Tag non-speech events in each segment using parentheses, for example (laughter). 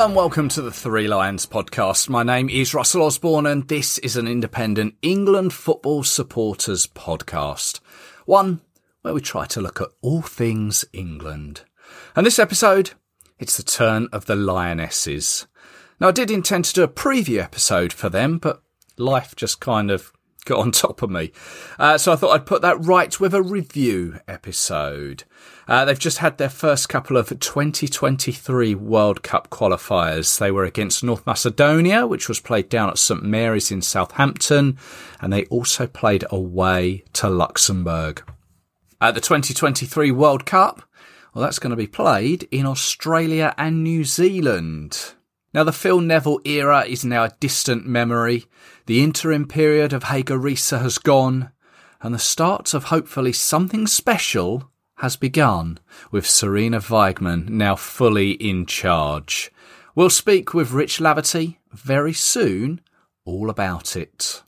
And welcome to the Three Lions podcast. My name is Russell Osborne and this is an independent England football supporters podcast. One where we try to look at all things England. And this episode, it's the turn of the Lionesses. Now I did intend to do a preview episode for them, but life just kind of got on top of me. Uh, so I thought I'd put that right with a review episode. Uh, they've just had their first couple of 2023 World Cup qualifiers. They were against North Macedonia, which was played down at St Mary's in Southampton, and they also played away to Luxembourg. At the 2023 World Cup, well, that's going to be played in Australia and New Zealand. Now, the Phil Neville era is now a distant memory. The interim period of Hege Riise has gone, and the start of hopefully something special has begun with Sarina Wiegman now fully in charge. We'll speak with Rich Laverty very soon all about it.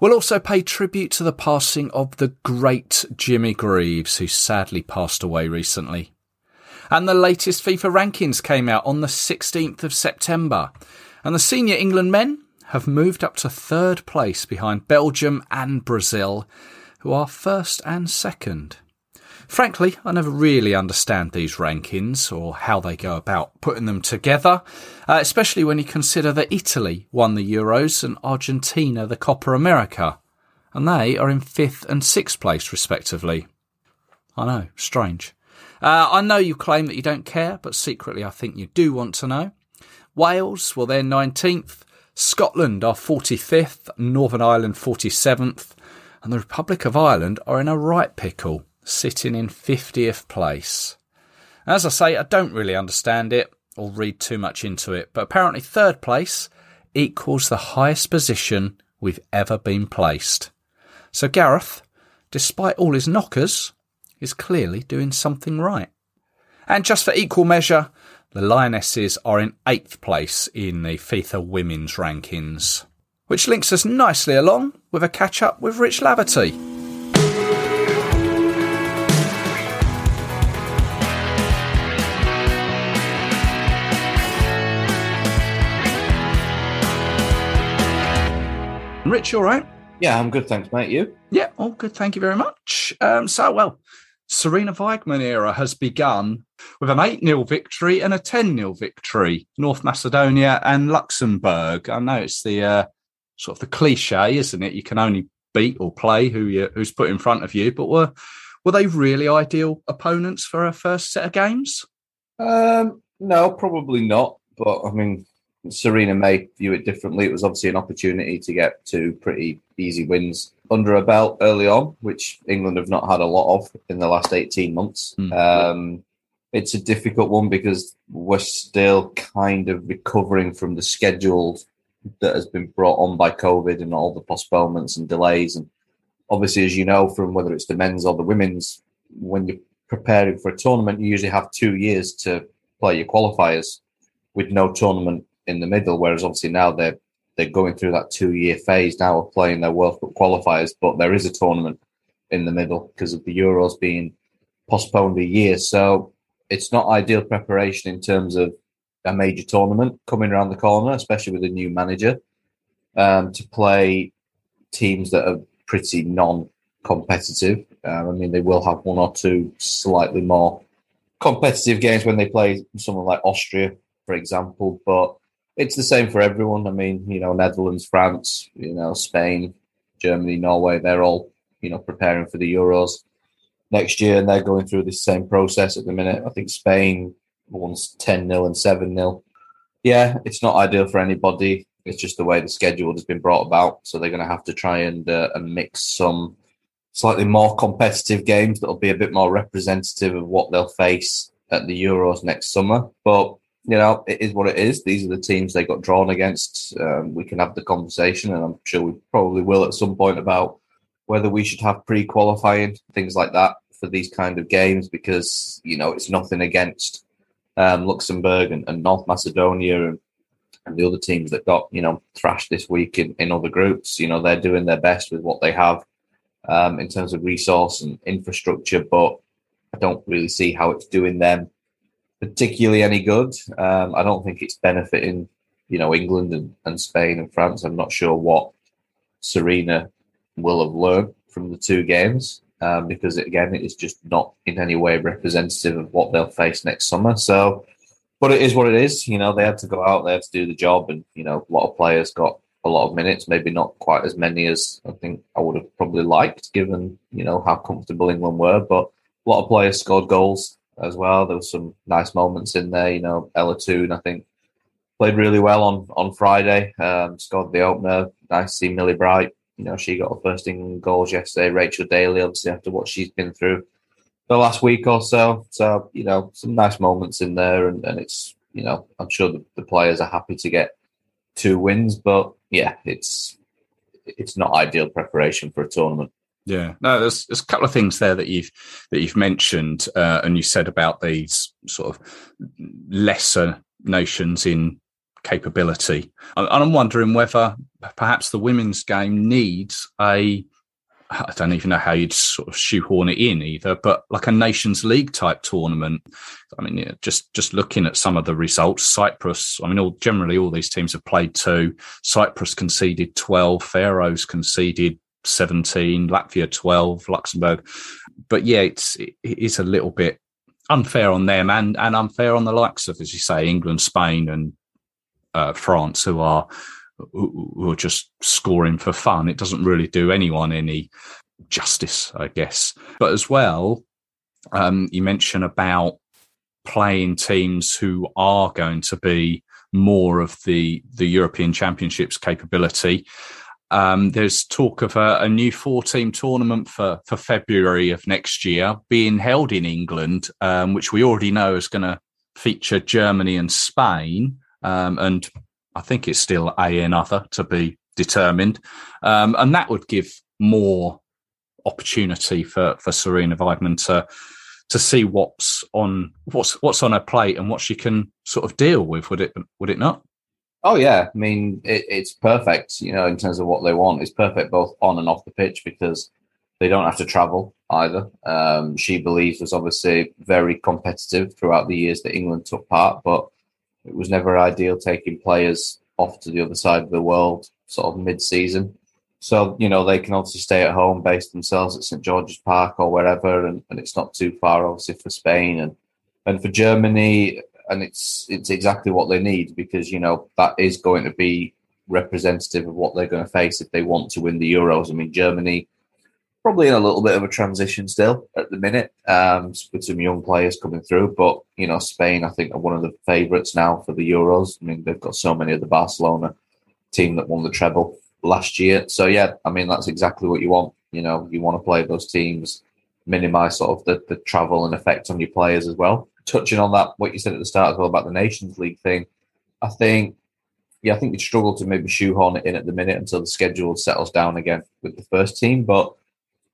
We'll also pay tribute to the passing of the great Jimmy Greaves, who sadly passed away recently. And the latest FIFA rankings came out on the 16th of September, and the senior England men have moved up to third place behind Belgium and Brazil, who are first and second. Frankly, I never really understand these rankings or how they go about putting them together, uh, especially when you consider that Italy won the Euros and Argentina the Copa America, and they are in fifth and sixth place respectively. I know, strange. Uh, I know you claim that you don't care, but secretly I think you do want to know. Wales, well, they're 19th. Scotland are 45th. Northern Ireland 47th. And the Republic of Ireland are in a right pickle sitting in 50th place. As I say, I don't really understand it or read too much into it, but apparently third place equals the highest position we've ever been placed. So Gareth, despite all his knockers, is clearly doing something right. And just for equal measure, the Lionesses are in eighth place in the FIFA women's rankings. Which links us nicely along with a catch up with Rich Laverty. Rich, all right? Yeah, I'm good, thanks, mate. You? Yeah, all good. Thank you very much. Um, so, well, Sarina Wiegman era has begun with an 8 0 victory and a 10 0 victory, North Macedonia and Luxembourg. I know it's the uh, sort of the cliche, isn't it? You can only beat or play who you, who's put in front of you, but were were they really ideal opponents for a first set of games? Um, no, probably not. But I mean, Sarina may view it differently. It was obviously an opportunity to get two pretty easy wins under a belt early on, which England have not had a lot of in the last 18 months. Mm. Um, it's a difficult one because we're still kind of recovering from the schedule that has been brought on by COVID and all the postponements and delays. And obviously, as you know, from whether it's the men's or the women's, when you're preparing for a tournament, you usually have two years to play your qualifiers with no tournament in the middle. Whereas obviously now they're they're going through that two year phase now of playing their World Cup qualifiers, but there is a tournament in the middle because of the Euros being postponed a year. So it's not ideal preparation in terms of a major tournament coming around the corner, especially with a new manager, um, to play teams that are pretty non competitive. Um, I mean, they will have one or two slightly more competitive games when they play someone like Austria, for example, but it's the same for everyone. I mean, you know, Netherlands, France, you know, Spain, Germany, Norway, they're all, you know, preparing for the Euros next year and they're going through this same process at the minute. I think Spain wants 10 0 and 7 0. Yeah, it's not ideal for anybody. It's just the way the schedule has been brought about. So they're going to have to try and, uh, and mix some slightly more competitive games that'll be a bit more representative of what they'll face at the Euros next summer. But you know, it is what it is. These are the teams they got drawn against. Um, we can have the conversation, and I'm sure we probably will at some point about whether we should have pre-qualifying things like that for these kind of games because you know it's nothing against um, Luxembourg and, and, North Macedonia and, and the other teams that got you know thrashed this week in, in other groups. You know they're doing their best with what they have um, in terms of resource and infrastructure, but I don't really see how it's doing them particularly any good. Um, I don't think it's benefiting, you know, England and, and Spain and France. I'm not sure what Sarina will have learned from the two games um, because, again, it is just not in any way representative of what they'll face next summer. So, but it is what it is. You know, they had to go out there to do the job, and you know, a lot of players got a lot of minutes. Maybe not quite as many as I think I would have probably liked, given you know how comfortable England were. But a lot of players scored goals as well. There was some nice moments in there. You know, Ella Toone, I think, played really well on on Friday. Um, scored the opener. Nice to see Millie Bright. You know, she got her first England goals yesterday. Rachel Daly, obviously, after what she's been through the last week or so. So, you know, some nice moments in there. And, and it's, you know, I'm sure the, the players are happy to get two wins. But yeah, it's it's not ideal preparation for a tournament. Yeah, no, there's there's a couple of things there that you've that you've mentioned, uh, and you said about these sort of lesser nations in capability, and I'm wondering whether perhaps the women's game needs a I don't even know how you'd sort of shoehorn it in either, but like a Nations League type tournament. I mean, yeah, just just looking at some of the results, Cyprus. I mean, all, generally all these teams have played two. Cyprus conceded twelve, Faroes conceded 17, Latvia 12, Luxembourg. But yeah, it's it is a little bit unfair on them and and unfair on the likes of, as you say, England, Spain, and uh, France, who are who are just scoring for fun. It doesn't really do anyone any justice, I guess. But as well, um, you mentioned about playing teams who are going to be more of the the European Championships capability. Um, there's talk of a, a new four-team tournament for for February of next year being held in England, um, which we already know is going to feature Germany and Spain, um, and I think it's still a another to be determined, um, and that would give more opportunity for for Sarina Wiegman to to see what's on what's what's on her plate and what she can sort of deal with. Would it would it not? Oh yeah, I mean it, it's perfect. You know, in terms of what they want, it's perfect both on and off the pitch because they don't have to travel either. Um, SheBelieves was obviously very competitive throughout the years that England took part, but it was never ideal taking players off to the other side of the world sort of mid-season. So you know they can obviously stay at home, base themselves at St George's Park or wherever, and, and it's not too far obviously for Spain and and for Germany and it's it's exactly what they need because you know that is going to be representative of what they're going to face if they want to win the Euros. I mean, Germany probably in a little bit of a transition still at the minute um, with some young players coming through, but you know, Spain I think are one of the favourites now for the Euros. I mean, they've got so many of the Barcelona team that won the treble last year. So yeah, I mean that's exactly what you want. You know, you want to play those teams, minimise sort of the, the travel and effect on your players as well touching on that, what you said at the start as well about the Nations League thing, I think, yeah, I think you'd struggle to maybe shoehorn it in at the minute until the schedule settles down again with the first team. But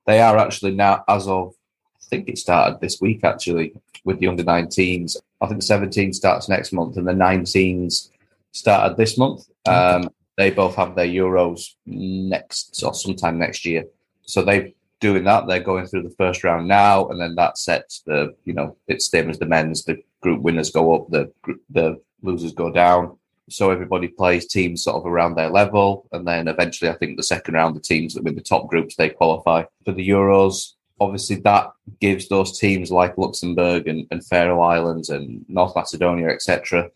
they are actually now, as of, I think it started this week actually with the under 19s. I think the 17 starts next month and the 19s started this month. Um, they both have their Euros next or sometime next year. So they've doing that. They're going through the first round now, and then that sets the you know it's same as the men's. The group winners go up, the the losers go down. So everybody plays teams sort of around their level, and then eventually, I think the second round, the teams that win the top groups they qualify for the Euros. Obviously, that gives those teams like Luxembourg and, and Faroe Islands and North Macedonia, etc.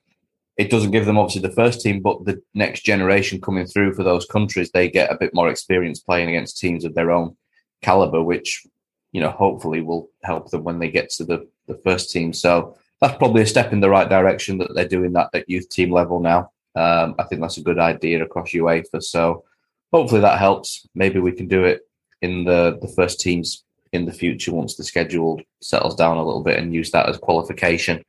It doesn't give them obviously the first team, but the next generation coming through for those countries, they get a bit more experience playing against teams of their own caliber, which you know hopefully will help them when they get to the the first team. So that's probably a step in the right direction that they're doing that at youth team level now. Um, I think that's a good idea across UEFA. So hopefully that helps. Maybe we can do it in the the first teams in the future once the schedule settles down a little bit and use that as qualification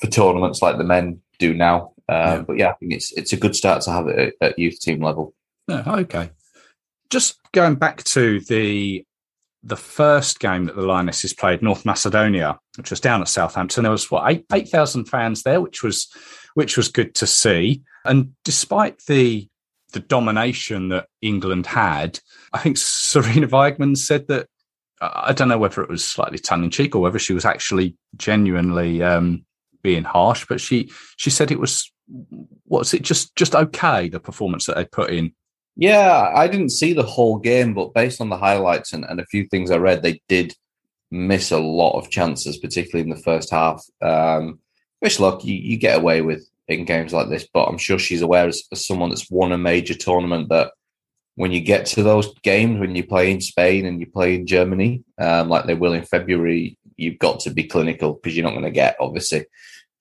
for tournaments like the men do now. Um, Yeah. But yeah, I think it's it's a good start to have it at, at youth team level. Yeah, okay. Just going back to the the first game that the Lionesses played, North Macedonia, which was down at Southampton. There was what eight eight thousand fans there, which was which was good to see. And despite the the domination that England had, I think Sarina Wiegman said that I don't know whether it was slightly tongue in cheek or whether she was actually genuinely um, being harsh, but she she said it was what's it just just okay the performance that they put in. Yeah, I didn't see the whole game, but based on the highlights and, and a few things I read, they did miss a lot of chances, particularly in the first half. Um, which look, you, you get away with in games like this, but I'm sure she's aware as, as someone that's won a major tournament that when you get to those games, when you play in Spain and you play in Germany, um, like they will in February, you've got to be clinical because you're not going to get obviously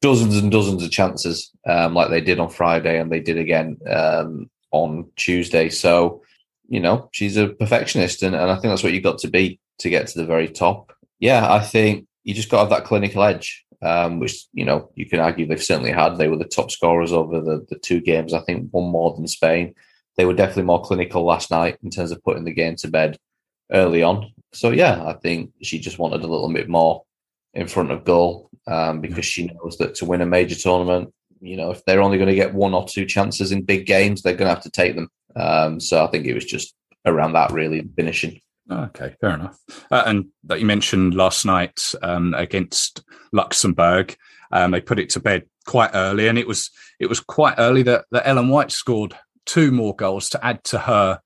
dozens and dozens of chances um, like they did on Friday and they did again um, on Tuesday. So, you know, she's a perfectionist, and, and I think that's what you've got to be to get to the very top. Yeah, I think you just got to have that clinical edge, um, which, you know, you can argue they've certainly had. They were the top scorers over the, the two games, I think one more than Spain. They were definitely more clinical last night in terms of putting the game to bed early on. So, yeah, I think she just wanted a little bit more in front of goal um, because she knows that to win a major tournament, you know, if they're only going to get one or two chances in big games, they're going to have to take them. Um, so I think it was just around that really finishing. Okay, fair enough. Uh, and that you mentioned last night um, against Luxembourg, um, they put it to bed quite early, and it was it was quite early that, that Ellen White scored two more goals to add to her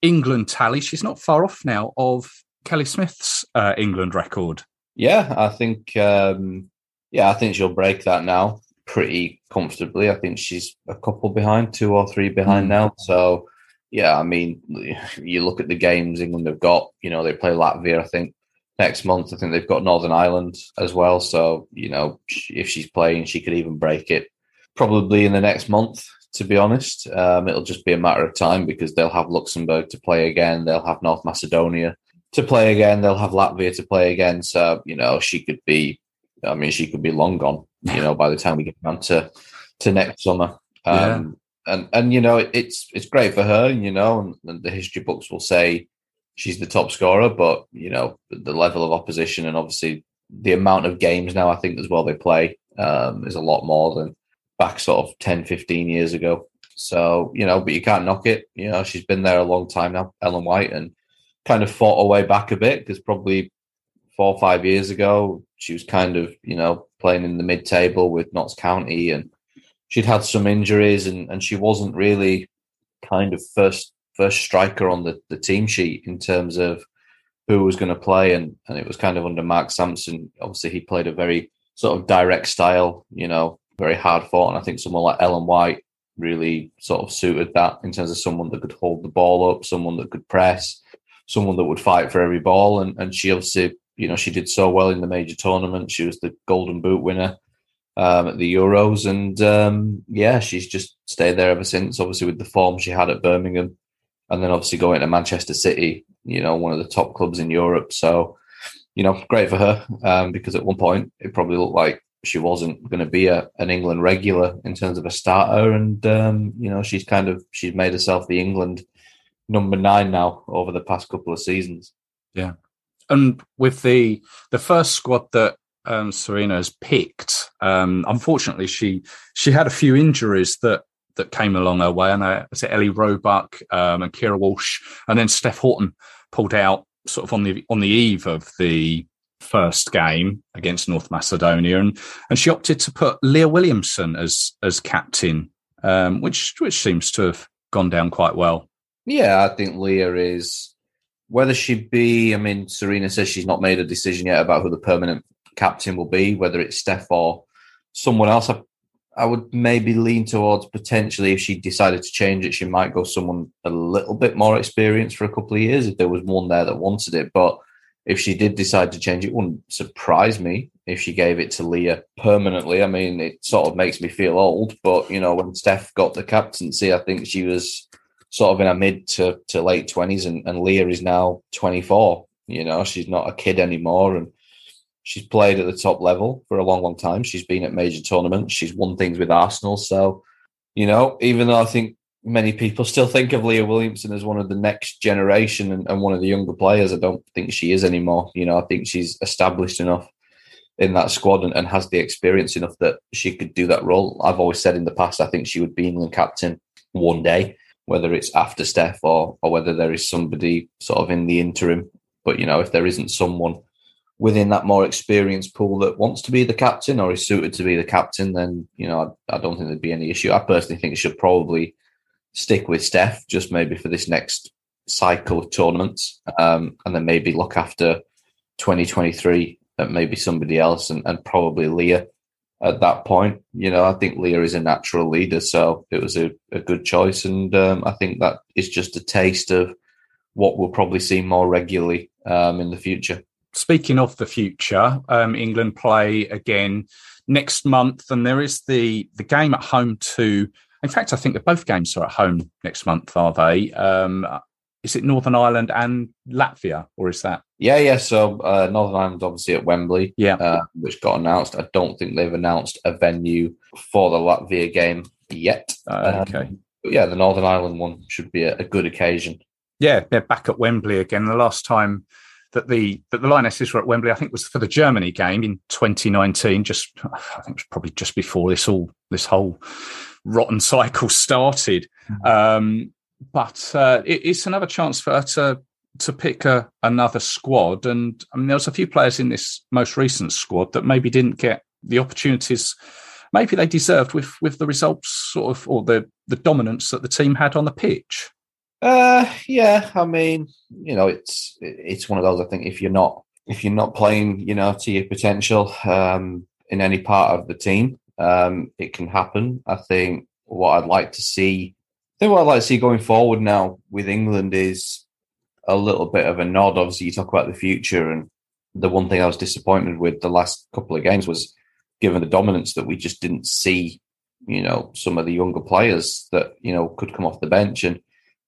England tally. She's not far off now of Kelly Smith's uh, England record. Yeah, I think um, yeah, I think she'll break that now pretty comfortably. I think she's a couple behind, two or three behind Mm. now. So yeah, I mean, you look at the games England have got. You know, they play Latvia. I think next month. I think they've got Northern Ireland as well. So you know, if she's playing, she could even break it probably in the next month. To be honest, um, it'll just be a matter of time because they'll have Luxembourg to play again. They'll have North Macedonia to play again. They'll have Latvia to play again. So you know, she could be. I mean, she could be long gone. You know, by the time we get on to to next summer. Um, And and you know, it, it's it's great for her. You know, and, and the history books will say she's the top scorer. But you know, the level of opposition and obviously the amount of games now, I think as well they play um, is a lot more than back sort of 10, 15 years ago. So you know, but you can't knock it. You know, she's been there a long time now, Ellen White, and kind of fought her way back a bit because probably four or five years ago she was kind of you know playing in the mid table with Notts County and she'd had some injuries and, and she wasn't really kind of first first striker on the, the team sheet in terms of who was going to play and and it was kind of under Mark Sampson. Obviously he played a very sort of direct style you know very hard fought and I think someone like Ellen White really sort of suited that in terms of someone that could hold the ball up someone that could press someone that would fight for every ball and and she obviously you know she did so well in the major tournament she was the golden boot winner um, at the Euros, and um, yeah, she's just stayed there ever since. Obviously, with the form she had at Birmingham, and then obviously going to Manchester City, you know, one of the top clubs in Europe. So, you know, great for her um, because at one point it probably looked like she wasn't going to be a, an England regular in terms of a starter, and um, you know, she's kind of she's made herself the England number nine now over the past couple of seasons. And with the the first squad that um, Sarina has picked, um, unfortunately, she she had a few injuries that that came along her way. And uh, was Ellie Roebuck um, and Keira Walsh, and then Steph Houghton pulled out sort of on the on the eve of the first game against North Macedonia, and and she opted to put Leah Williamson as as captain, um, which which seems to have gone down quite well. Yeah, I think Leah is whether she be. I mean, Sarina says she's not made a decision yet about who the permanent captain will be, whether it's Steph or someone else. I, I would maybe lean towards potentially if she decided to change it, she might go someone a little bit more experienced for a couple of years if there was one there that wanted it. But if she did decide to change it, wouldn't surprise me if she gave it to Leah permanently. I mean, it sort of makes me feel old, but you know, when Steph got the captaincy, I think she was sort of in her mid to, to late twenties, and, and Leah is now twenty four. You know, she's not a kid anymore, and She's played at the top level for a long, long time. She's been at major tournaments. She's won things with Arsenal. So, you know, even though I think many people still think of Leah Williamson as one of the next generation and, and, one of the younger players. I don't think she is anymore. You know, I think she's established enough in that squad and, and, has the experience enough that she could do that role. I've always said in the past, I think she would be England captain one day, whether it's after Steph or or whether there is somebody sort of in the interim. But you know, if there isn't someone within that more experienced pool that wants to be the captain or is suited to be the captain, then you know, I, I don't think there'd be any issue. I personally think it should probably stick with Steph just maybe for this next cycle of tournaments, um, and then maybe look after 2023 at maybe somebody else and, and probably Leah at that point. You know, I think Leah is a natural leader, so it was a, a good choice, and um, I think that is just a taste of what we'll probably see more regularly um, in the future. Speaking of the future, um, England play again next month, and there is the the game at home to in fact, I think that both games are at home next month, are they? Um, is it Northern Ireland and Latvia, or is that? Yeah, yeah. So uh, Northern Ireland, obviously at Wembley, yeah, uh, which got announced. I don't think they've announced a venue for the Latvia game yet. Uh, okay. Um, but yeah, the Northern Ireland one should be a, a, good occasion. Yeah, they're back at Wembley again. The last time that the that the Lionesses were at Wembley, I think was for the Germany game in 2019. Just I think it was probably just before this all this whole rotten (laughs) cycle started. Mm-hmm. Um, but uh, it, it's another chance for her to to pick a, another squad. And I mean, there was a few players in this most recent squad that maybe didn't get the opportunities maybe they deserved with with the results sort of or the the dominance that the team had on the pitch. Uh, yeah, I mean, you know, it's it's one of those. I think if you're not if you're not playing, you know, to your potential um, in any part of the team, um, it can happen. I think what I'd like to see, I think what I'd like to see going forward now with England is a little bit of a nod. Obviously, you talk about the future, and the one thing I was disappointed with the last couple of games was given the dominance that we just didn't see. You know, some of the younger players that you know could come off the bench, and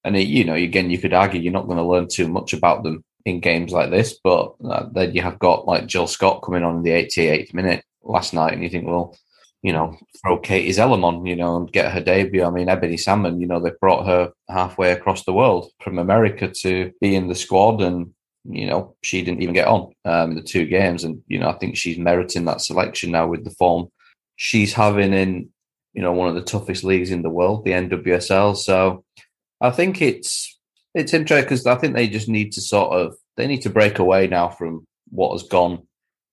and it, you know, again, you could argue you're not going to learn too much about them in games like this, but uh, then you have got like Jill Scott coming on in the 88th minute last night, and you think, well, you know, throw Katie Zelem on, you know, and get her debut. I mean, Ebony Salmon, you know, they brought her halfway across the world from America to be in the squad, and you know, she didn't even get on um, in the two games, and you know, I think she's meriting that selection now with the form she's having in, you know, one of the toughest leagues in the world, the NWSL. So, I think it's it's interesting because I think they just need to sort of they need to break away now from what has gone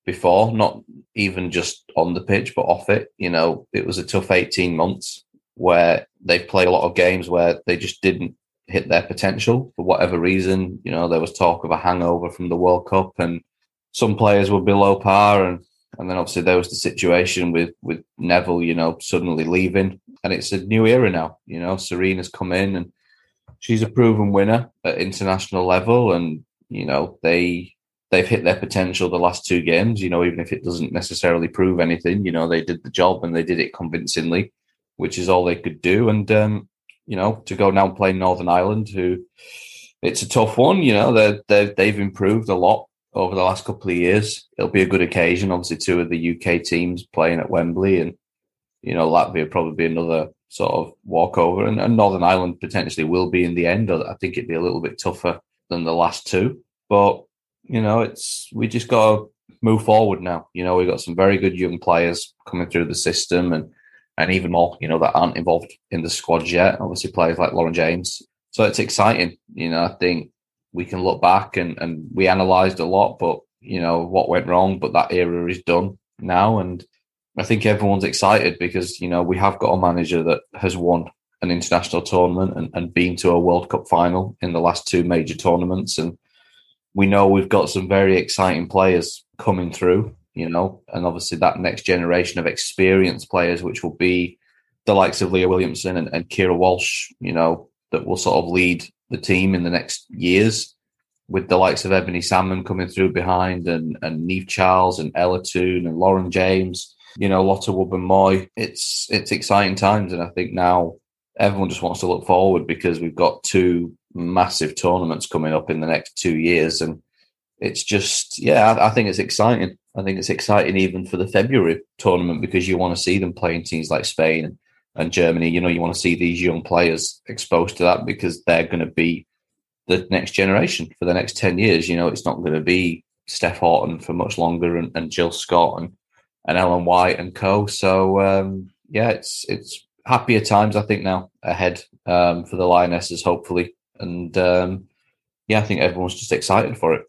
before, not even just on the pitch, but off it. You know, it was a tough 18 months where they played a lot of games where they just didn't hit their potential for whatever reason. You know, there was talk of a hangover from the World Cup and some players were below par and and then obviously there was the situation with with Neville, you know, suddenly leaving. And it's a new era now. You know, Sarina's come in and she's a proven winner at international level and, you know, they they've hit their potential the last two games. You know, even if it doesn't necessarily prove anything, you know, they did the job and they did it convincingly, which is all they could do. And um, you know, to go now and play Northern Ireland, who it's a tough one. You know, they they they've improved a lot over the last couple of years. It'll be a good occasion. Obviously, two of the UK teams playing at Wembley, and you know, Latvia probably another sort of walkover, and, and Northern Ireland potentially will be in the end. I think it'd be a little bit tougher than the last two, but you know, it's we just got to move forward now. You know, we've got some very good young players coming through the system, and and even more, you know, that aren't involved in the squad yet. Obviously, players like Lauren James. So it's exciting. You know, I think we can look back and and we analysed a lot, but you know what went wrong. But that era is done now, and I think everyone's excited because you know we have got a manager that has won an international tournament and, and been to a World Cup final in the last two major tournaments and we know we've got some very exciting players coming through, you know, and obviously that next generation of experienced players, which will be the likes of Leah Williamson and, and Keira Walsh, you know, that will sort of lead the team in the next years with the likes of Ebony Salmon coming through behind and, and Niamh Charles and Ella Toone and Lauren James, you know, Lotte Wubben-Moy. It's it's exciting times and I think now everyone just wants to look forward because we've got two massive tournaments coming up in the next two years, and it's just yeah, I, I think it's exciting. I think it's exciting even for the February tournament because you want to see them playing teams like Spain and Germany. You know, you want to see these young players exposed to that because they're going to be the next generation for the next 10 years. You know, it's not going to be Steph Houghton for much longer and, and Jill Scott and, and Ellen White and co. So, um, yeah, it's, it's happier times, I think, now ahead um, for the Lionesses, hopefully. And um, yeah, I think everyone's just excited for it.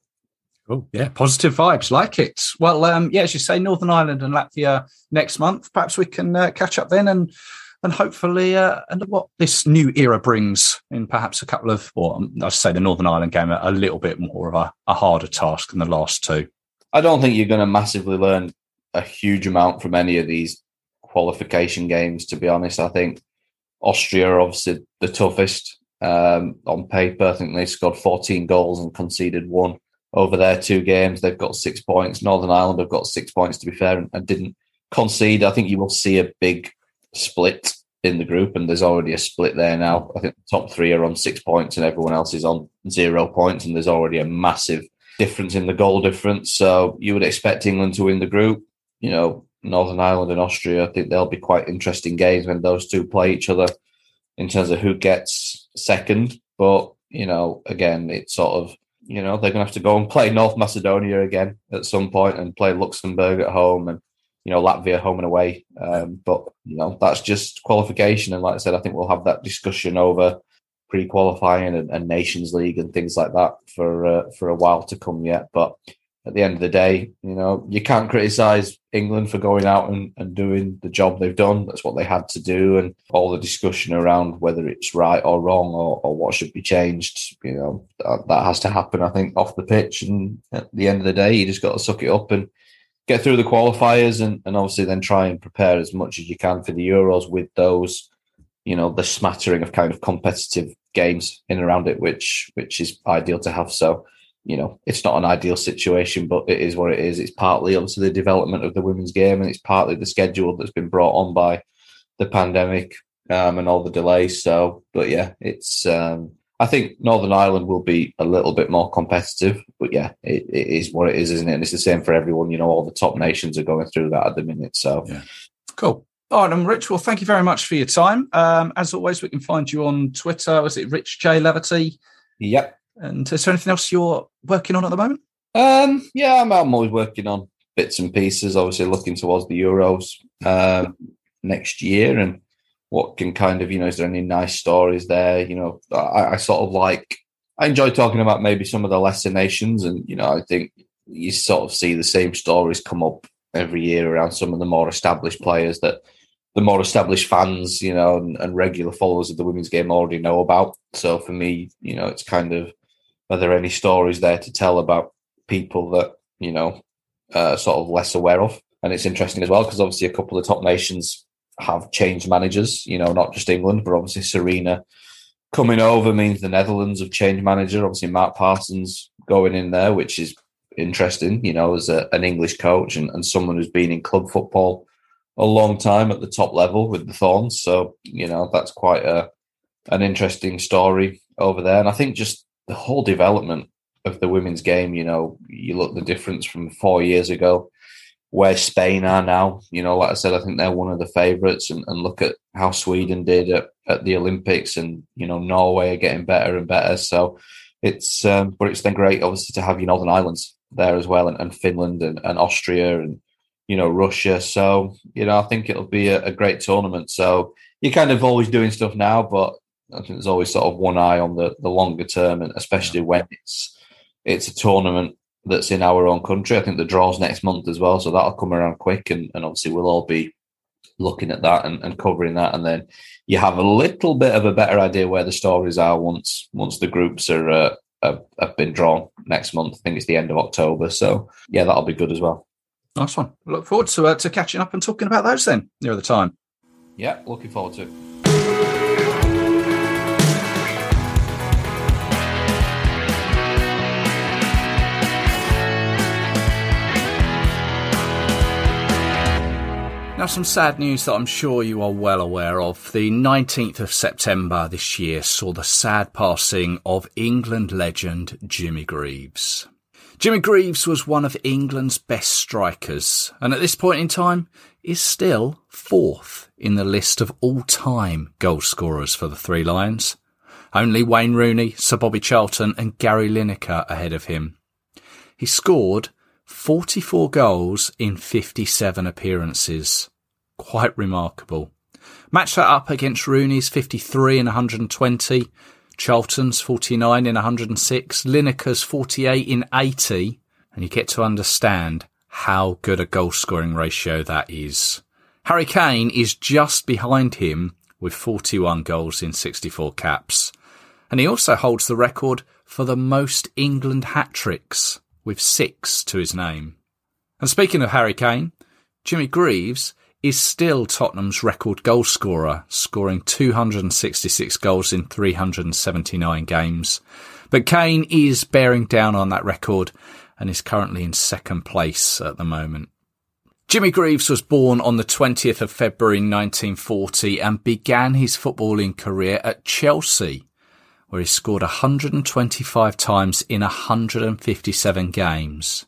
Oh yeah, positive vibes, like it. Well, um, yeah, as you say, Northern Ireland and Latvia next month. Perhaps we can uh, catch up then and and hopefully uh, and what this new era brings in perhaps a couple of, or um, I say the Northern Ireland game a, a little bit more of a, a, harder task than the last two. I don't think you're going to massively learn a huge amount from any of these qualification games. To be honest, I think Austria are obviously the toughest um, on paper. I think they scored 14 goals and conceded one over their two games. They've got six points. Northern Ireland have got six points, to be fair, and, and didn't concede. I think you will see a big split in the group, and there's already a split there now. I think the top three are on six points, and everyone else is on zero points, and there's already a massive difference in the goal difference. So you would expect England to win the group. You know, Northern Ireland and Austria. I think they'll be quite interesting games when those two play each other in terms of who gets second. But you know, again, it's sort of you know they're going to have to go and play North Macedonia again at some point and play Luxembourg at home and you know, Latvia home and away. Um, but you know, that's just qualification. And like I said, I think we'll have that discussion over pre-qualifying and, and Nations League and things like that for uh, for a while to come yet. But at the end of the day, you know, you can't criticise England for going out and, and doing the job they've done. That's what they had to do, and all the discussion around whether it's right or wrong or, or what should be changed. You know, that, that has to happen. I think off the pitch, and at the end of the day, you just got to suck it up and get through the qualifiers and, and obviously then try and prepare as much as you can for the Euros with those, you know, the smattering of kind of competitive games in and around it, which which is ideal to have. So, you know, it's not an ideal situation, but it is what it is. It's partly obviously the development of the women's game and it's partly the schedule that's been brought on by the pandemic um, and all the delays. So, but yeah, it's um, I think Northern Ireland will be a little bit more competitive, but yeah, it, it is what it is, isn't it? And it's the same for everyone. You know, all the top nations are going through that at the minute. So, yeah, cool. All right, I'm Rich. Well, thank you very much for your time. Um, as always, we can find you on Twitter. Was it Rich J Laverty? Yep. And is there anything else you're working on at the moment? Um, yeah, I'm, I'm always working on bits and pieces. Obviously, looking towards the Euros um, next year, and what can kind of you know is there any nice stories there you know I, I, sort of like i enjoy talking about maybe some of the lesser nations and you know i think you sort of see the same stories come up every year around some of the more established players that the more established fans you know and, and regular followers of the women's game already know about so for me you know it's kind of are there any stories there to tell about people that you know uh, sort of less aware of and it's interesting as well because obviously a couple of top nations have changed managers, you know, not just England, but obviously Sarina coming over means the Netherlands have changed manager. Obviously, Mark Parsons going in there, which is interesting, you know, as a, an English coach and, and someone who's been in club football a long time at the top level with the Thorns. So, you know, that's quite a an interesting story over there. And I think just the whole development of the women's game, you know, you look the difference from four years ago where Spain are now. You know, like I said, I think they're one of the favourites, and, and look at how Sweden did at, at the Olympics, and you know Norway are getting better and better. So it's, um, but it's then great, obviously, to have your Northern Islands there as well, and, and Finland and, and, Austria and you know Russia. So you know, I think it'll be a, a great tournament. So you're kind of always doing stuff now, but I think there's always sort of one eye on the the longer term, and especially when it's it's a tournament that's in our own country. I think the draw's next month as well, so that'll come around quick, and, and obviously we'll all be looking at that and, and covering that, and then you have a little bit of a better idea where the stories are once once the groups are uh, have, have been drawn next month. I think it's the end of October, so yeah, that'll be good as well. Nice one. Look forward to uh, to catching up and talking about those then near the time. Yeah, looking forward to it. Now, some sad news that I'm sure you are well aware of. The 19th of September this year saw the sad passing of England legend Jimmy Greaves. Jimmy Greaves was one of England's best strikers, and at this point in time is still fourth in the list of all-time goal scorers for the Three Lions. Only Wayne Rooney, Sir Bobby Charlton and Gary Lineker ahead of him. He scored 44 goals in 57 appearances. Quite remarkable. Match that up against Rooney's 53 in 120, Charlton's 49 in 106, Lineker's 48 in 80, and you get to understand how good a goal scoring ratio that is. Harry Kane is just behind him with 41 goals in 64 caps. And he also holds the record for the most England hat tricks with six to his name. And speaking of Harry Kane, Jimmy Greaves is still Tottenham's record goalscorer, scoring 266 goals in 379 games. But Kane is bearing down on that record and is currently in second place at the moment. Jimmy Greaves was born on the 20th of February 1940 and began his footballing career at Chelsea, where he scored 125 times in 157 games.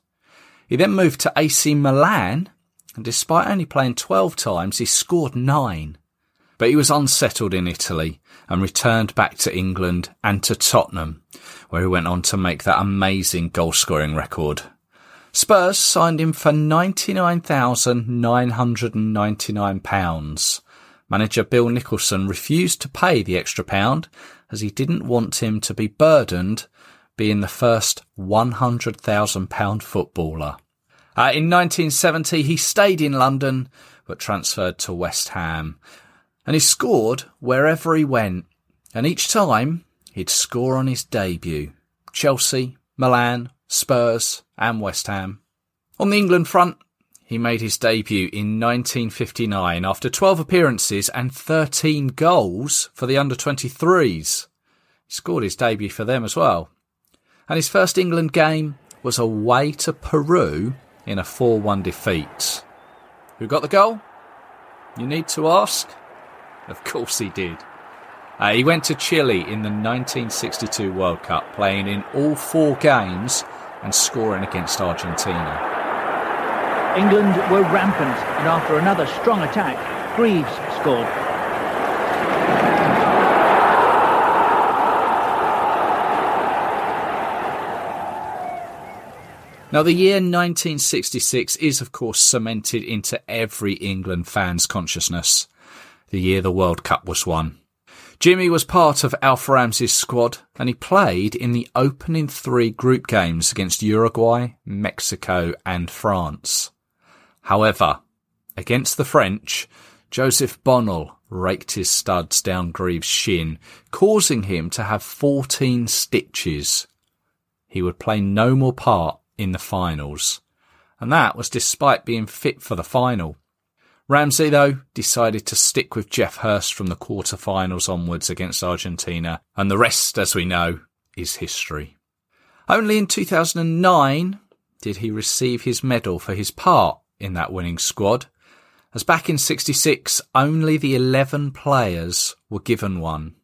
He then moved to AC Milan, and despite only playing 12 times, he scored nine. But he was unsettled in Italy and returned back to England and to Tottenham, where he went on to make that amazing goal scoring record. Spurs signed him for £99,999. Manager Bill Nicholson refused to pay the extra pound as he didn't want him to be burdened being the first £100,000 footballer. Uh, in 1970, he stayed in London but transferred to West Ham. And he scored wherever he went. And each time, he'd score on his debut. Chelsea, Milan, Spurs, and West Ham. On the England front, he made his debut in 1959 after 12 appearances and 13 goals for the under 23s. He scored his debut for them as well. And his first England game was away to Peru in a 4 1 defeat. Who got the goal? You need to ask? Of course he did. Uh, he went to Chile in the 1962 World Cup, playing in all four games and scoring against Argentina. England were rampant, and after another strong attack, Greaves scored. Now, the year 1966 is, of course, cemented into every England fan's consciousness. The year the World Cup was won. Jimmy was part of Alf Ramsey's squad and he played in the opening three group games against Uruguay, Mexico and France. However, against the French, Joseph Bonnel raked his studs down Greaves' shin, causing him to have 14 stitches. He would play no more part in the finals. And that was despite being fit for the final. Ramsey, though, decided to stick with Geoff Hurst from the quarter-finals onwards against Argentina, and the rest, as we know, is history. Only in 2009 did he receive his medal for his part in that winning squad, as back in 66 only the 11 players were given one.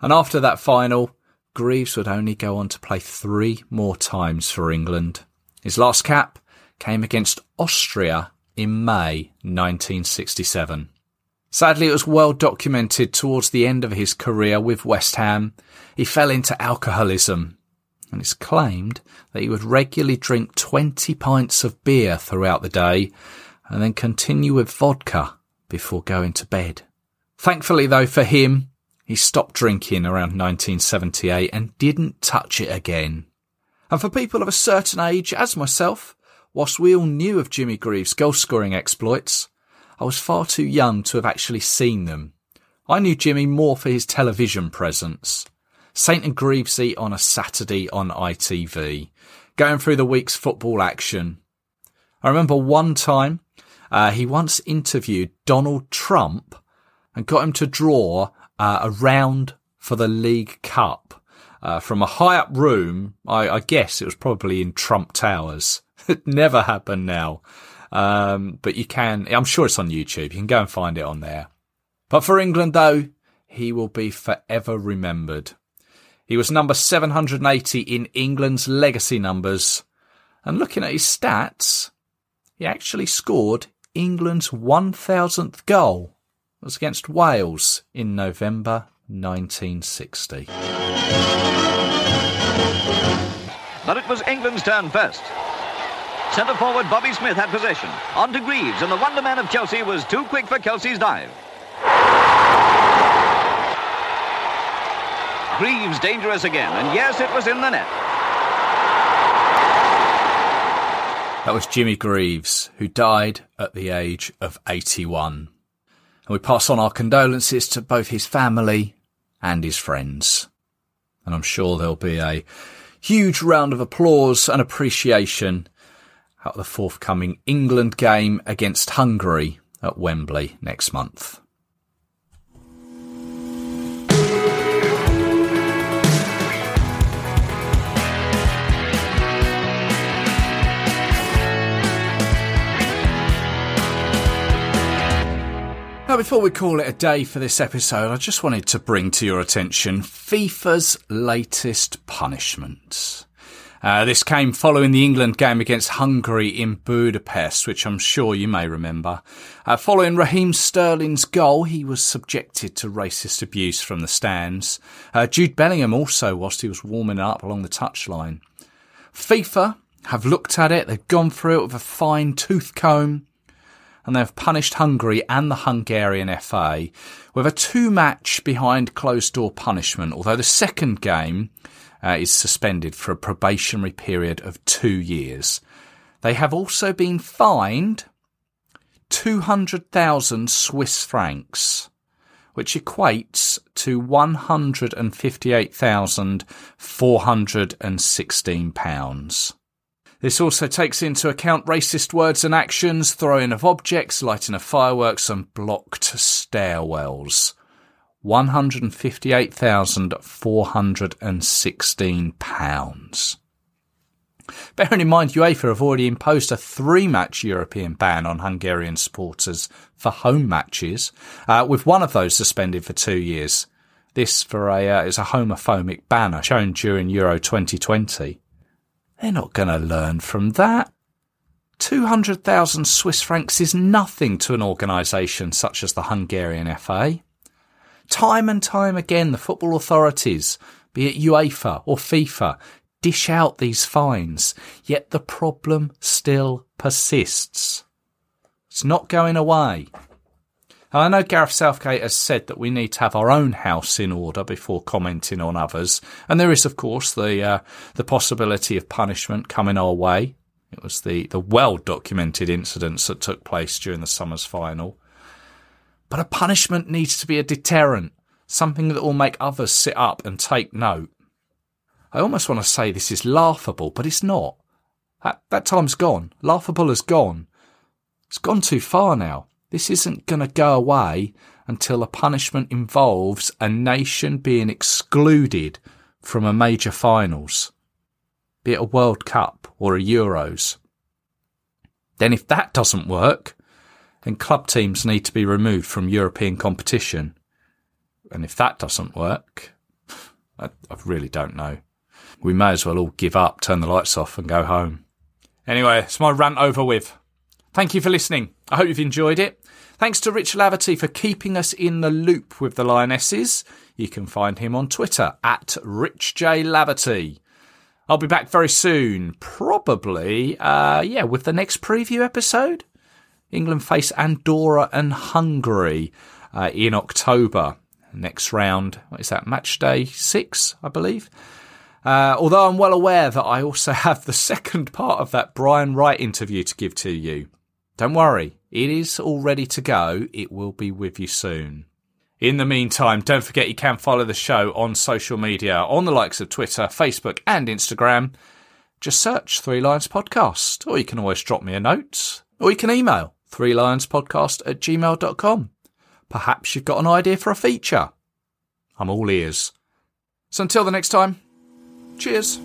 And after that final, Greaves would only go on to play three more times for England. His last cap came against Austria in May 1967. Sadly, it was well documented towards the end of his career with West Ham. He fell into alcoholism, and it's claimed that he would regularly drink 20 pints of beer throughout the day and then continue with vodka before going to bed. Thankfully, though, for him, he stopped drinking around 1978 and didn't touch it again. And for people of a certain age, as myself, Whilst we all knew of Jimmy Greaves' goal scoring exploits, I was far too young to have actually seen them. I knew Jimmy more for his television presence. Saint and Greavesy on a Saturday on ITV, going through the week's football action. I remember one time uh, he once interviewed Donald Trump and got him to draw uh, a round for the League Cup uh, from a high up room. I, I guess it was probably in Trump Towers. (laughs) It never happened now. Um, but you can, I'm sure it's on YouTube. You can go and find it on there. But for England, though, he will be forever remembered. He was number 780 in England's legacy numbers, And looking at his stats, he actually scored England's 1000th goal. It was against Wales in November 1960. But it was England's turn first. Centre forward Bobby Smith had possession. On to Greaves, and the wonder man of Chelsea was too quick for Kelsey's dive. Greaves dangerous again, and yes, it was in the net. That was Jimmy Greaves, who died at the age of 81. And we pass on our condolences to both his family and his friends. And I'm sure there'll be a huge round of applause and appreciation at the forthcoming England game against Hungary at Wembley next month. Now, before we call it a day for this episode, I just wanted to bring to your attention FIFA's latest punishment. Uh, this came following the England game against Hungary in Budapest, which I'm sure you may remember. Uh, following Raheem Sterling's goal, he was subjected to racist abuse from the stands. Uh, Jude Bellingham also, whilst he was warming up along the touchline. FIFA have looked at it, they've gone through it with a fine tooth comb, and they've punished Hungary and the Hungarian FA with a two match behind closed door punishment, although the second game uh, is suspended for a probationary period of two years. They have also been fined 200,000 Swiss francs, which equates to 158,416 pounds. This also takes into account racist words and actions, throwing of objects, lighting of fireworks, and blocked stairwells. £158,416. Bearing in mind, UEFA have already imposed a three match European ban on Hungarian supporters for home matches, uh, with one of those suspended for two years. This for a uh, is a homophobic banner shown during Euro 2020. They're not going to learn from that. 200,000 Swiss francs is nothing to an organisation such as the Hungarian FA. Time and time again, the football authorities, be it UEFA or FIFA, dish out these fines, yet the problem still persists. It's not going away. And I know Gareth Southgate has said that we need to have our own house in order before commenting on others, and there is, of course, the uh, the possibility of punishment coming our way. It was the the well documented incidents that took place during the summer's final. But a punishment needs to be a deterrent, something that will make others sit up and take note. I almost want to say this is laughable, but it's not. That, that time's gone. Laughable has gone. It's gone too far now. This isn't going to go away until a punishment involves a nation being excluded from a major finals, be it a World Cup or a Euros. Then if that doesn't work, then club teams need to be removed from European competition. And if that doesn't work, I, I really don't know. We may as well all give up, turn the lights off and go home. Anyway, it's my rant over with. Thank you for listening. I hope you've enjoyed it. Thanks to Rich Laverty for keeping us in the loop with the Lionesses. You can find him on Twitter at Rich J Laverty. I'll be back very soon, probably, uh, yeah, with the next preview episode. England face Andorra and Hungary uh, in October. Next round, what is that? Match day six, I believe. Uh, although I'm well aware that I also (laughs) have the second part of that Brian Wright interview to give to you. Don't worry, it is all ready to go. It will be with you soon. In the meantime, don't forget you can follow the show on social media on the likes of Twitter, Facebook, and Instagram. Just search Three Lions Podcast, or you can always drop me a note, or you can email three lions podcast at gmail.com. Perhaps you've got an idea for a feature. I'm all ears. So until the next time, cheers.